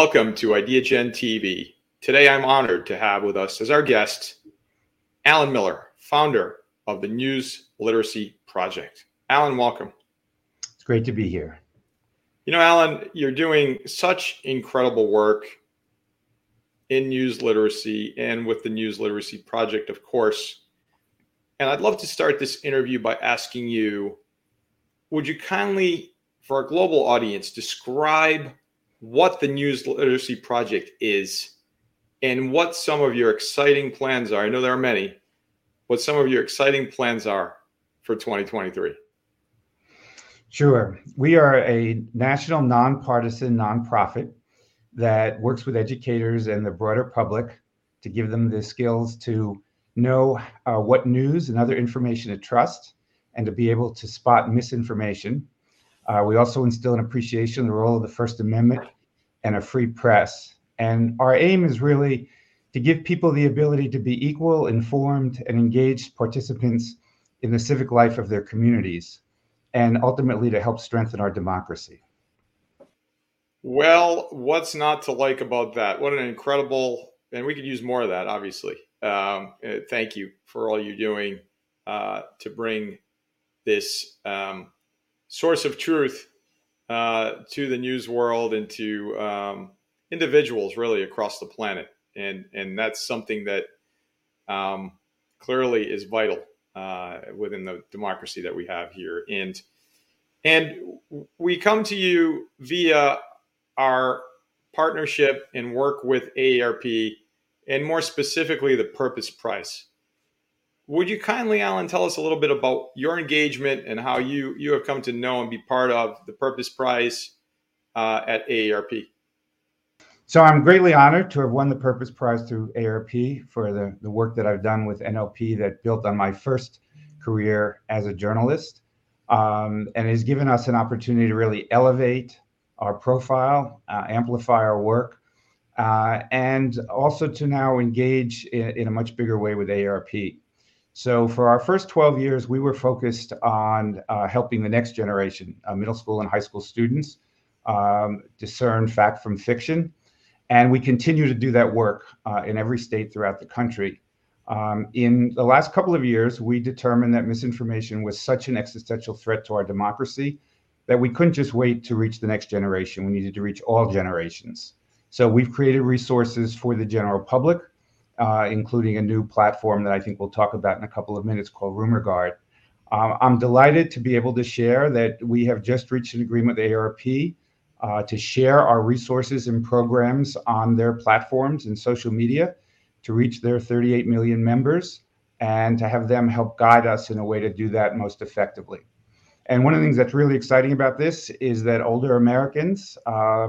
Welcome to IdeaGen TV. Today I'm honored to have with us as our guest Alan Miller, founder of the News Literacy Project. Alan, welcome. It's great to be here. You know, Alan, you're doing such incredible work in news literacy and with the News Literacy Project, of course. And I'd love to start this interview by asking you would you kindly, for our global audience, describe what the News Literacy Project is and what some of your exciting plans are. I know there are many, what some of your exciting plans are for 2023. Sure. We are a national nonpartisan nonprofit that works with educators and the broader public to give them the skills to know uh, what news and other information to trust and to be able to spot misinformation. Uh, we also instill an appreciation of the role of the First Amendment and a free press. And our aim is really to give people the ability to be equal, informed, and engaged participants in the civic life of their communities, and ultimately to help strengthen our democracy. Well, what's not to like about that? What an incredible, and we could use more of that, obviously. Um, uh, thank you for all you're doing uh, to bring this um, source of truth uh, to the news world and to um, individuals really across the planet, and and that's something that um, clearly is vital uh, within the democracy that we have here. And and we come to you via our partnership and work with AARP, and more specifically the Purpose Prize. Would you kindly, Alan, tell us a little bit about your engagement and how you you have come to know and be part of the Purpose Prize uh, at AARP? So I'm greatly honored to have won the Purpose Prize through AARP for the, the work that I've done with NLP that built on my first career as a journalist um, and has given us an opportunity to really elevate our profile, uh, amplify our work, uh, and also to now engage in, in, a much bigger way with AARP. So for our first 12 years, we were focused on uh, helping the next generation, uh, middle school and high school students, um, discern fact from fiction. And we continue to do that work uh, in every state throughout the country. Um, in the last couple of years, we determined that misinformation was such an existential threat to our democracy that we couldn't just wait to reach the next generation. We needed to reach all generations. So we've created resources for the general public uh, including a new platform that I think we'll talk about in a couple of minutes called RumorGuard. Um, I'm delighted to be able to share that we have just reached an agreement with AARP uh, to share our resources and programs on their platforms and social media to reach their 38 million members and to have them help guide us in a way to do that most effectively. And one of the things that's really exciting about this is that older Americans uh,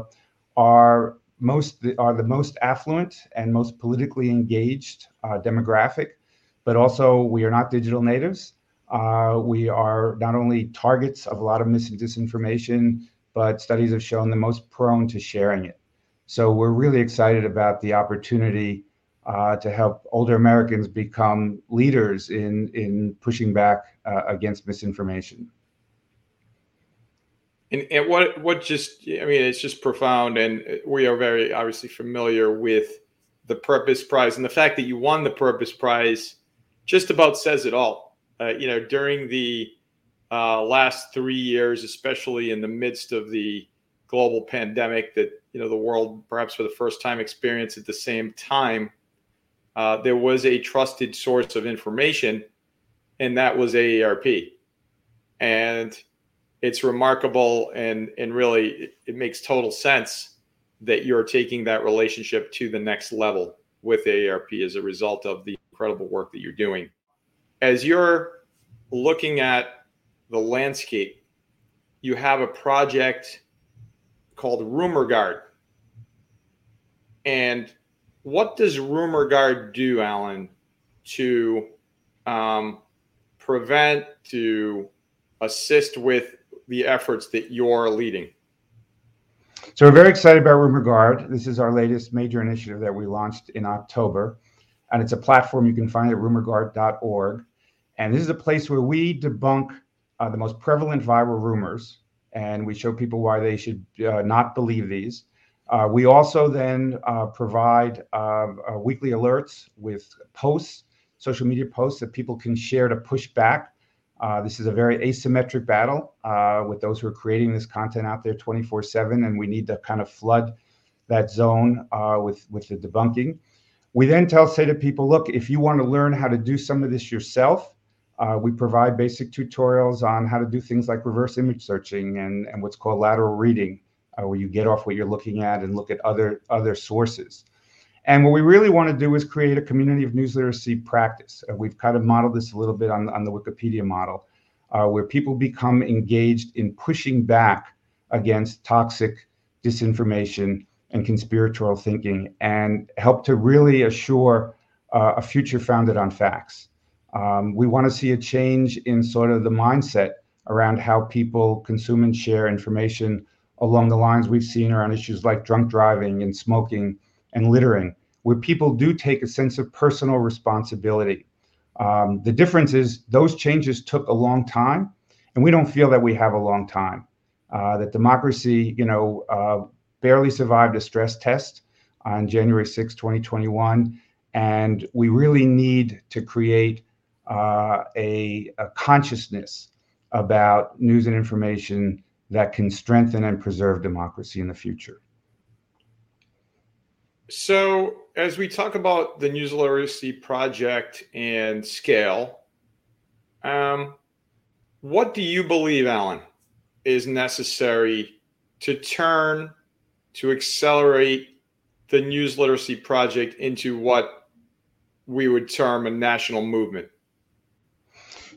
are most are the most affluent and most politically engaged uh, demographic, but also we are not digital natives. Uh, we are not only targets of a lot of mis disinformation, but studies have shown the most prone to sharing it. So we're really excited about the opportunity uh, to help older Americans become leaders in in pushing back uh, against misinformation. And, and what what just I mean, it's just profound, and we are very obviously familiar with the Purpose Prize and the fact that you won the Purpose Prize just about says it all. Uh, you know, during the uh, last three years, especially in the midst of the global pandemic that you know the world perhaps for the first time experienced at the same time, uh, there was a trusted source of information, and that was AARP. And it's remarkable and and really it, it makes total sense that you're taking that relationship to the next level with AARP as a result of the incredible work that you're doing. As you're looking at the landscape, you have a project called Rumor Guard. And what does Rumor Guard do, Alan, to um, prevent, to assist with the efforts that you're leading? So we're very excited about RumorGuard. This is our latest major initiative that we launched in October, and it's a platform you can find at rumorguard.org. And this is a place where we debunk uh, the most prevalent viral rumors, and we show people why they should uh, not believe these. Uh, we also then uh, provide uh, uh, weekly alerts with posts, social media posts that people can share to push back. Uh, this is a very asymmetric battle uh, with those who are creating this content out there 24 7, and we need to kind of flood that zone with, with the debunking. We then tell, say to people, look, if you want to learn how to do some of this yourself, uh, we provide basic tutorials on how to do things like reverse image searching and, and what's called lateral reading, uh, where you get off what you're looking at and look at other other sources. And what we really want to do is create a community of news literacy practice. Uh, we've kind of modeled this a little bit on, on the Wikipedia model, uh, where people become engaged in pushing back against toxic disinformation and conspiratorial thinking and help to really assure uh, a future founded on facts. Um, we want to see a change in sort of the mindset around how people consume and share information along the lines we've seen around issues like drunk driving and smoking and littering, where people do take a sense of personal responsibility. Um, the difference is those changes took a long time, and we don't feel that we have a long time. Uh, that democracy, you know, uh, barely survived a stress test on January 6, 2021. And we really need to create uh, a, a consciousness about news and information that can strengthen and preserve democracy in the future. So, as we talk about the News Literacy Project and scale, um, what do you believe, Alan, is necessary to turn to accelerate the news literacy project into what we would term a national movement?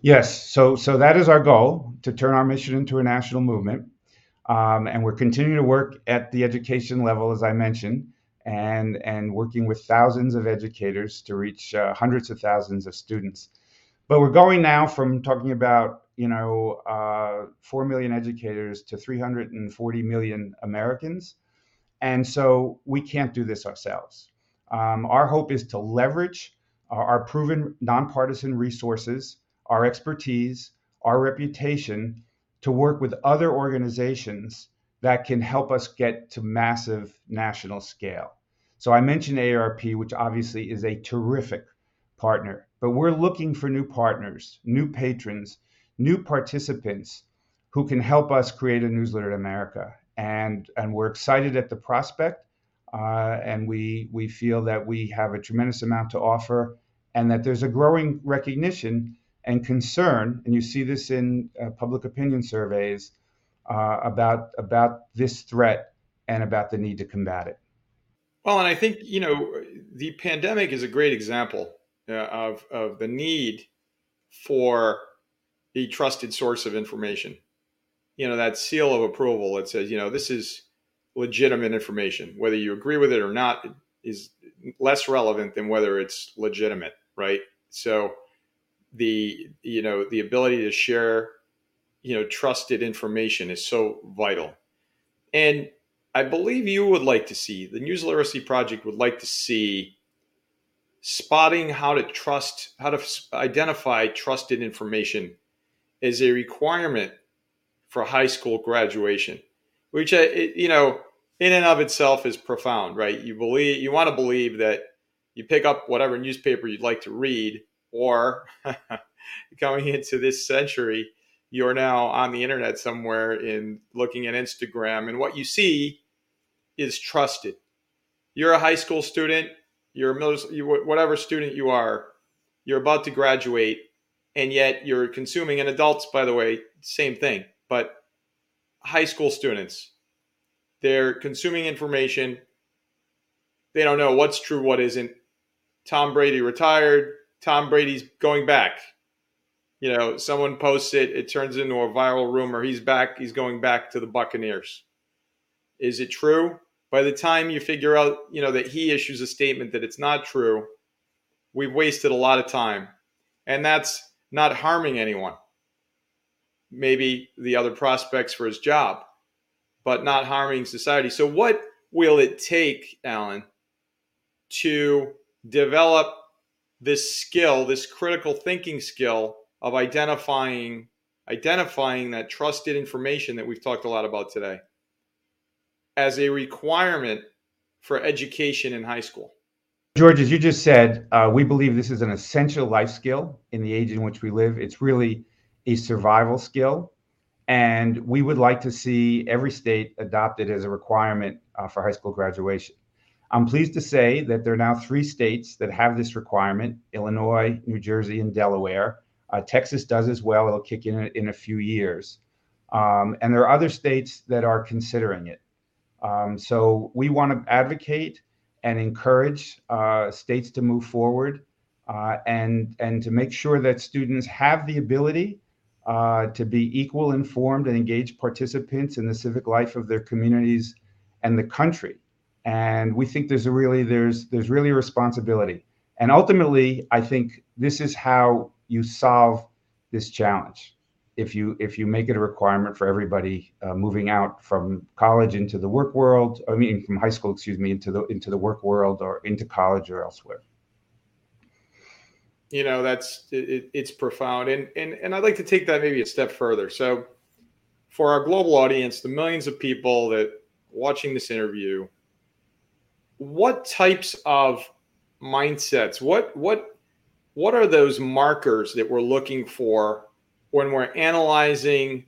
Yes, so so that is our goal to turn our mission into a national movement, um, and we're continuing to work at the education level, as I mentioned, and and working with thousands of educators to reach uh, hundreds of thousands of students. But we're going now from talking about you know uh, four million educators to 340 million Americans, and so we can't do this ourselves. Um, our hope is to leverage our, our proven nonpartisan resources, our expertise, our reputation to work with other organizations that can help us get to massive national scale. So I mentioned AARP, which obviously is a terrific partner, but we're looking for new partners, new patrons, new participants who can help us create a newsletter in America and and we're excited at the prospect, uh, and we we feel that we have a tremendous amount to offer, and that there's a growing recognition and concern, and you see this in uh, public opinion surveys uh, about about this threat and about the need to combat it. Well, and I think you know the pandemic is a great example uh, of of the need for the trusted source of information. You know that seal of approval that says you know this is legitimate information. Whether you agree with it or not is less relevant than whether it's legitimate right? So the you know the ability to share you know trusted information is so vital and i believe you would like to see the news literacy project would like to see spotting how to trust how to identify trusted information is a requirement for high school graduation, which uh, you know in and of itself is profound, right? You believe you want to believe that you pick up whatever newspaper you'd like to read, or coming into this century, you're now on the internet somewhere in looking at Instagram, and what you see is trusted. You're a high school student, you're a middle, whatever student you are, you're about to graduate, and yet you're consuming. And adults, by the way, same thing but high school students, they're consuming information. They don't know what's true, what isn't. Tom Brady retired. Tom Brady's going back. You know, someone posts it, it turns into a viral rumor. He's back. He's going back to the Buccaneers. Is it true? By the time you figure out, you know, that he issues a statement that it's not true, we've wasted a lot of time. And that's not harming anyone maybe the other prospects for his job, but not harming society. So, what will it take, Alan, to develop this skill, this critical thinking skill of identifying identifying that trusted information that we've talked a lot about today as a requirement for education in high school? George, as you just said, uh, we believe this is an essential life skill in the age in which we live. It's really a survival skill. And we would like to see every state adopt it as a requirement uh, for high school graduation. I'm pleased to say that there are now three states that have this requirement Illinois, New Jersey, and Delaware. Uh, Texas does as well. It'll kick in in a few years. Um, and there are other states that are considering it. Um, so we want to advocate and encourage uh, states to move forward uh, and, and to make sure that students have the ability uh, to be equal, informed, and engaged participants in the civic life of their communities and the country. And we think there's a really there's there's really a responsibility. And ultimately, I think this is how you solve this challenge. If you if you make it a requirement for everybody uh, moving out from college into the work world, I mean from high school, excuse me, into the into the work world or into college or elsewhere. You know that's it, it's profound. And and and i'd like to take that maybe a step further. So for our global audience the millions of people that watching this interview what types of mindsets what what what are those markers that we're looking for when we're analyzing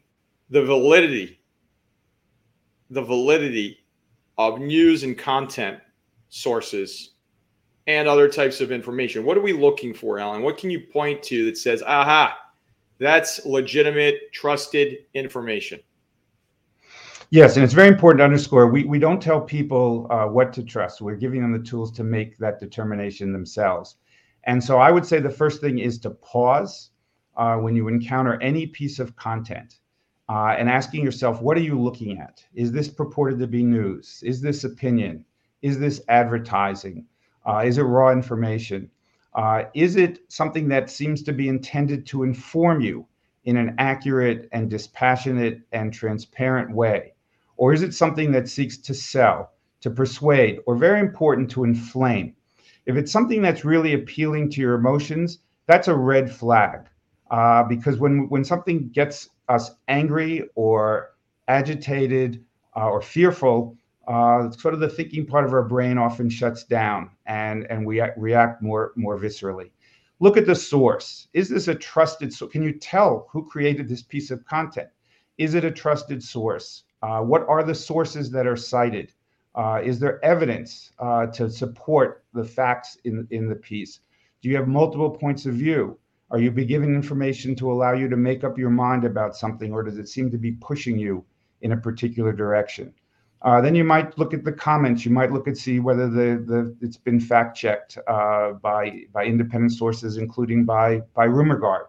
the validity the validity of news and content sources and other types of information. What are we looking for, Alan? What can you point to that says, aha, that's legitimate, trusted information? Yes, and it's very important to underscore we, we don't tell people uh, what to trust. We're giving them the tools to make that determination themselves. And so I would say the first thing is to pause uh, when you encounter any piece of content uh, and asking yourself, what are you looking at? Is this purported to be news? Is this opinion? Is this advertising? Uh, is it raw information? Uh, is it something that seems to be intended to inform you in an accurate and dispassionate and transparent way? Or is it something that seeks to sell, to persuade, or very important, to inflame? If it's something that's really appealing to your emotions, that's a red flag. Uh, because when, when something gets us angry or agitated uh, or fearful, uh, sort of the thinking part of our brain often shuts down and, and we react more, more viscerally. Look at the source. Is this a trusted source? Can you tell who created this piece of content? Is it a trusted source? Uh, what are the sources that are cited? Uh, is there evidence uh, to support the facts in, in the piece? Do you have multiple points of view? Are you be given information to allow you to make up your mind about something, or does it seem to be pushing you in a particular direction? Uh, then you might look at the comments. You might look and see whether the, the it's been fact checked uh, by by independent sources, including by by RumorGuard.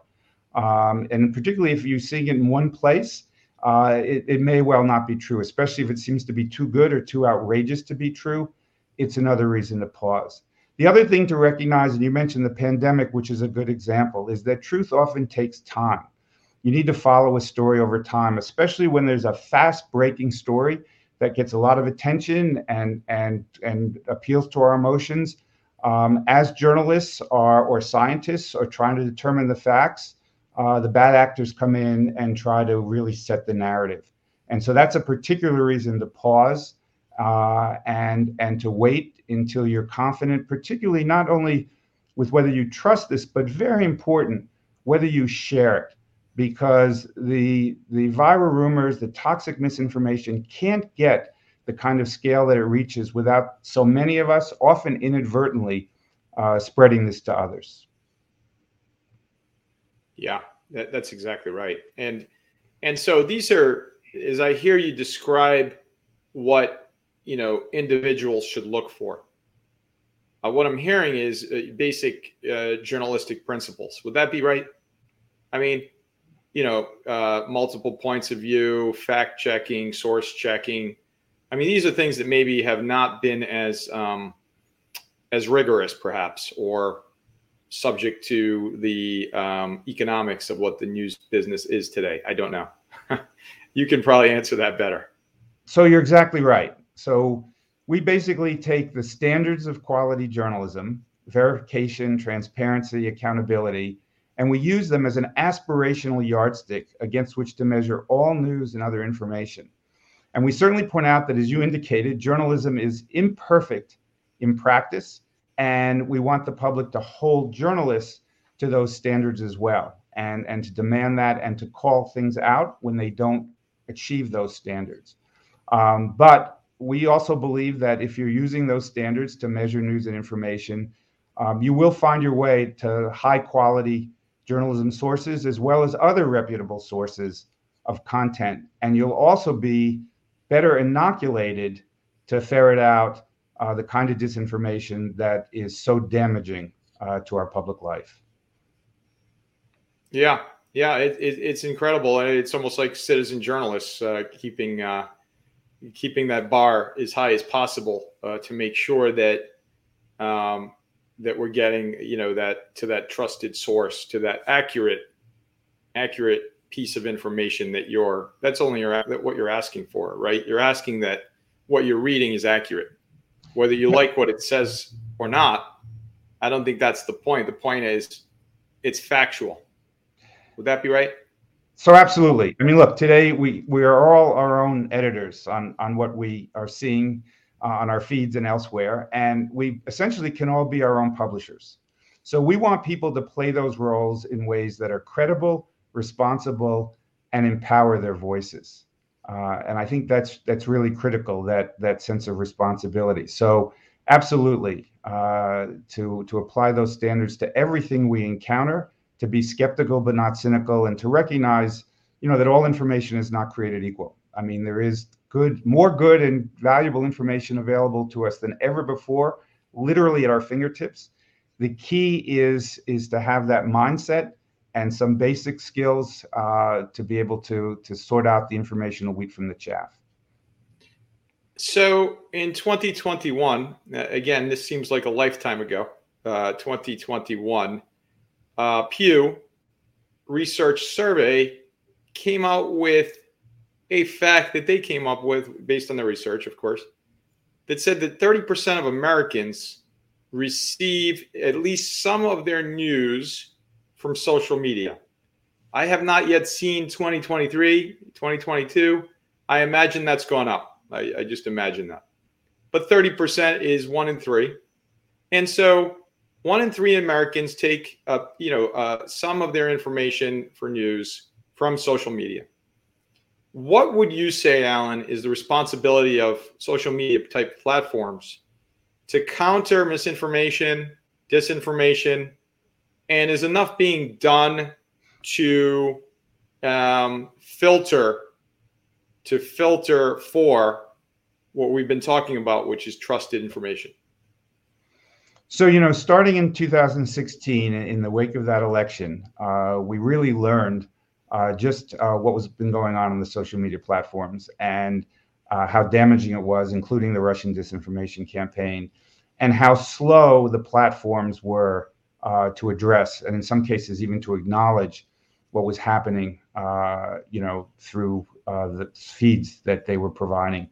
Um, and particularly if you're seeing it in one place, uh, it, it may well not be true. Especially if it seems to be too good or too outrageous to be true, it's another reason to pause. The other thing to recognize, and you mentioned the pandemic, which is a good example, is that truth often takes time. You need to follow a story over time, especially when there's a fast breaking story that gets a lot of attention and and and appeals to our emotions. Um, as journalists are, or scientists are trying to determine the facts, uh, the bad actors come in and try to really set the narrative. And so that's a particular reason to pause uh, and and to wait until you're confident, particularly not only with whether you trust this, but very important, whether you share it because the the viral rumors, the toxic misinformation can't get the kind of scale that it reaches without so many of us, often inadvertently, uh, spreading this to others. Yeah, that, that's exactly right. And and so these are, as I hear you describe what you know individuals should look for. Uh, what I'm hearing is uh, basic uh, journalistic principles. Would that be right? I mean, you know, uh, multiple points of view, fact checking, source checking. I mean, these are things that maybe have not been as um, as rigorous, perhaps, or subject to the um, economics of what the news business is today. I don't know. you can probably answer that better. So you're exactly right. So we basically take the standards of quality journalism, verification, transparency, accountability, and we use them as an aspirational yardstick against which to measure all news and other information. And we certainly point out that, as you indicated, journalism is imperfect in practice, and we want the public to hold journalists to those standards as well, and, and to demand that and to call things out when they don't achieve those standards. Um, but we also believe that if you're using those standards to measure news and information, um, you will find your way to high quality journalism sources as well as other reputable sources of content. And you'll also be better inoculated to ferret out uh, the kind of disinformation that is so damaging uh, to our public life. Yeah, yeah, it, it, it's incredible. It's almost like citizen journalists uh, keeping uh, keeping that bar as high as possible uh, to make sure that um, that we're getting you know that to that trusted source to that accurate accurate piece of information that you're that's only your, that what you're asking for right you're asking that what you're reading is accurate whether you like what it says or not i don't think that's the point the point is it's factual would that be right so absolutely. I mean, look, today we we are all our own editors on on what we are seeing uh, on our feeds and elsewhere, and we essentially can all be our own publishers. So we want people to play those roles in ways that are credible, responsible, and empower their voices. Uh, and I think that's that's really critical that that sense of responsibility. So absolutely, uh, to to apply those standards to everything we encounter to be skeptical but not cynical, and to recognize, you know, that all information is not created equal. I mean, there is good, more good and valuable information available to us than ever before, literally at our fingertips. The key is is to have that mindset and some basic skills uh, to be able to to sort out the informational wheat from the chaff. So in 2021, again, this seems like a lifetime ago. Uh, 2021 uh, Pew Research Survey came out with a fact that they came up with based on their research, of course, that said that 30% of Americans receive at least some of their news from social media. I have not yet seen 2023, 2022. I imagine that's gone up. I, I just imagine that. But 30% is one in three. And so one in three Americans take, uh, you know, uh, some of their information for news from social media. What would you say, Alan, is the responsibility of social media type platforms to counter misinformation, disinformation, and is enough being done to um, filter to filter for what we've been talking about, which is trusted information? So, you know, starting in 2016, in the wake of that election, uh, we really learned uh, just uh, what was been going on on the social media platforms and uh, how damaging it was, including the Russian disinformation campaign, and how slow the platforms were uh, to address, and in some cases, even to acknowledge what was happening, uh, you know, through the feeds that they were providing.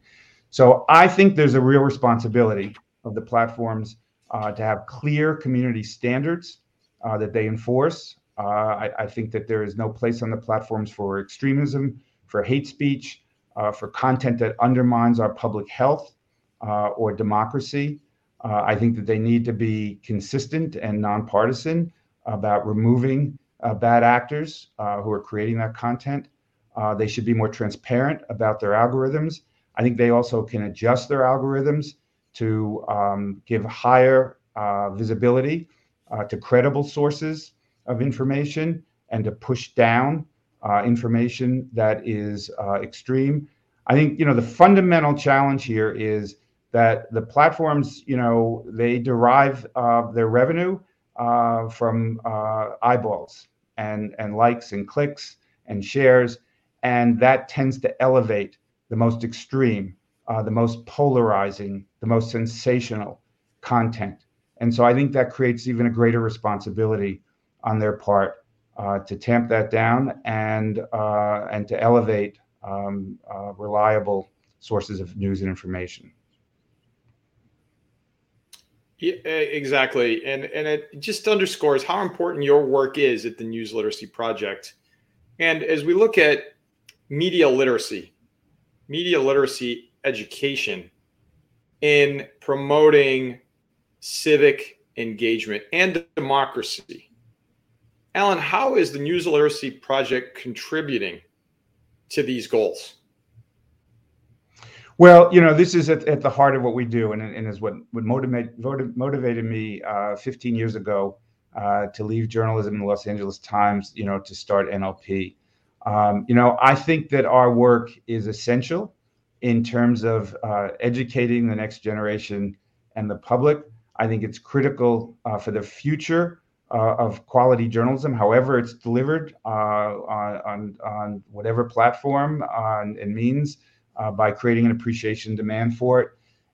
So, I think there's a real responsibility of the platforms uh, to have clear community standards uh, that they enforce. Uh, I, I, think that there is no place on the platforms for extremism, for hate speech, uh, for content that undermines our public health uh, or democracy. I think that they need to be consistent and nonpartisan about removing bad actors who are creating that content. they should be more transparent about their algorithms. I think they also can adjust their algorithms to um, give higher uh, visibility uh, to credible sources of information and to push down uh, information that is uh, extreme. I think you know the fundamental challenge here is that the platforms, you know, they derive uh, their revenue uh, from eyeballs and and likes and clicks and shares, and that tends to elevate the most extreme uh, the most polarizing, the most sensational content. And so I think that creates even a greater responsibility on their part uh, to tamp that down and uh, and to elevate um, uh, reliable sources of news and information. Yeah, exactly, and and it just underscores how important your work is at the News Literacy Project. And as we look at media literacy, media literacy education in promoting civic engagement and democracy. Alan, how is the News Literacy Project contributing to these goals? Well, you know, this is at, at the heart of what we do, and, and is what, what motivate, motivated me uh, 15 years ago uh, to leave journalism in the Los Angeles Times, you know, to start NLP. Um, you know, I think that our work is essential in terms of uh, educating the next generation and the public. I think it's critical uh, for the future uh, of quality journalism, however it's delivered uh, on, on whatever platform and means uh, by creating an appreciation demand for it.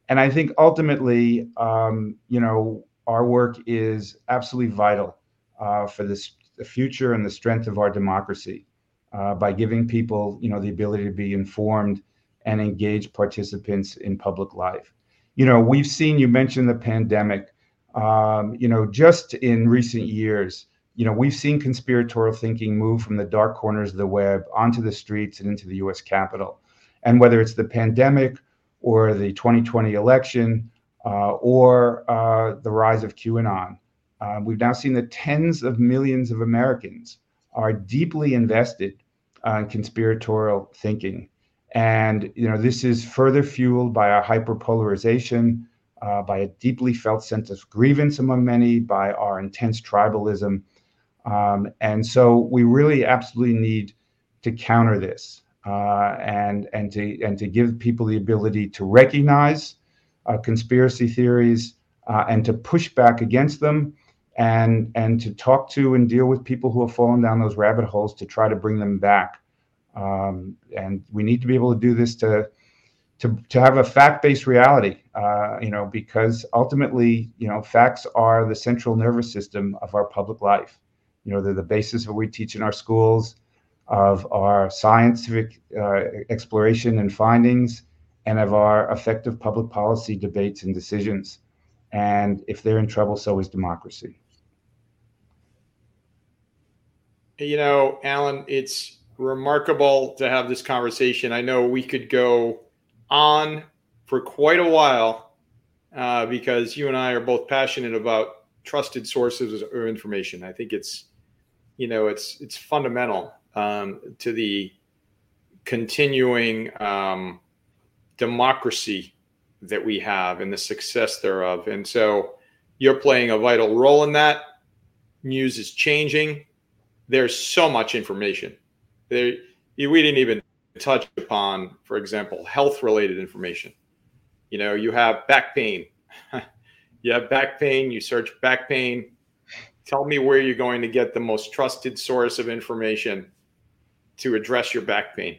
And I think ultimately, um, you know, our work is absolutely vital uh, for this, the future and the strength of our democracy uh, by giving people, you know, the ability to be informed and engage participants in public life. You know, we've seen, you mentioned the pandemic, um, you know, just in recent years, you know, we've seen conspiratorial thinking move from the dark corners of the web onto the streets and into the US Capitol. And whether it's the pandemic or the 2020 election uh, or uh, the rise of QAnon, uh, we've now seen that tens of millions of Americans are deeply invested in conspiratorial thinking. And you know, this is further fueled by our hyperpolarization, uh, by a deeply felt sense of grievance among many, by our intense tribalism. Um, and so we really absolutely need to counter this uh, and and to and to give people the ability to recognize uh, conspiracy theories uh, and to push back against them and and to talk to and deal with people who have fallen down those rabbit holes to try to bring them back. Um, and we need to be able to do this to to, to have a fact-based reality uh, you know because ultimately you know facts are the central nervous system of our public life. You know they're the basis of what we teach in our schools of our scientific uh, exploration and findings and of our effective public policy debates and decisions. And if they're in trouble, so is democracy. You know, Alan, it's remarkable to have this conversation. I know we could go on for quite a while uh, because you and I are both passionate about trusted sources of information. I think it's, you know, it's it's fundamental um, to the continuing um, democracy that we have and the success thereof. And so you're playing a vital role in that. News is changing. There's so much information. There, we didn't even touch upon, for example, health related information. You know, you have back pain. you have back pain, you search back pain. Tell me where you're going to get the most trusted source of information to address your back pain.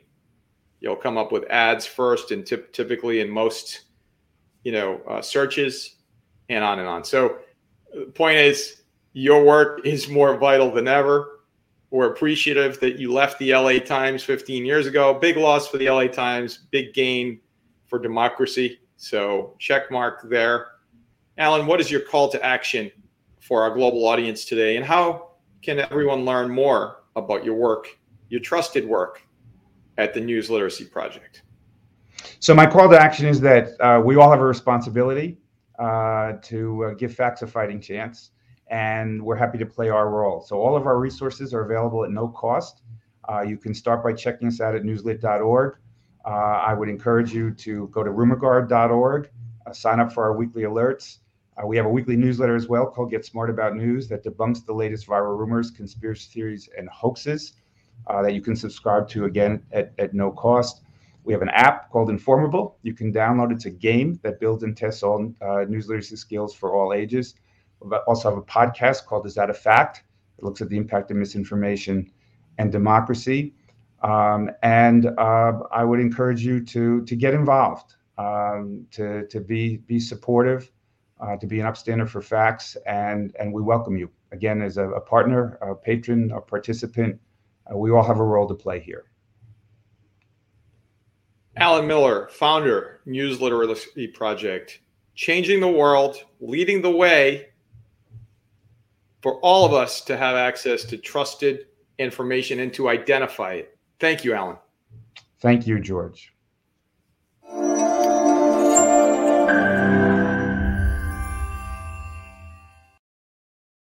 You'll come up with ads first, and tip, typically in most, you know, uh, searches, and on and on. So, the point is, your work is more vital than ever. We're appreciative that you left the LA Times 15 years ago. Big loss for the LA Times, big gain for democracy. So, check mark there. Alan, what is your call to action for our global audience today, and how can everyone learn more about your work your trusted work at the News Literacy Project? So, my call to action is that uh, we all have a responsibility uh, to uh, give facts a fighting chance, and we're happy to play our role. So, all of our resources are available at no cost. Uh, you can start by checking us out at newslit.org. Uh, I would encourage you to go to rumorguard.org, uh, sign up for our weekly alerts. we have a weekly newsletter as well called Get Smart About News that debunks the latest viral rumors, conspiracy theories, and hoaxes uh, that you can subscribe to again at, at no cost. We have an app called Informable. You can download. It's a game that builds and tests all uh, news literacy skills for all ages. We also have a podcast called Is That a Fact? It looks at the impact of misinformation and democracy. Um, and uh, I would encourage you to to get involved, um, to to be be supportive, uh, to be an upstander for facts, and and we welcome you again as a, a partner, a patron, a participant we all have a role to play here. Alan Miller, founder, News Literacy Project, changing the world, leading the way for all of us to have access to trusted information and to identify it. Thank you, Alan. Thank you, George.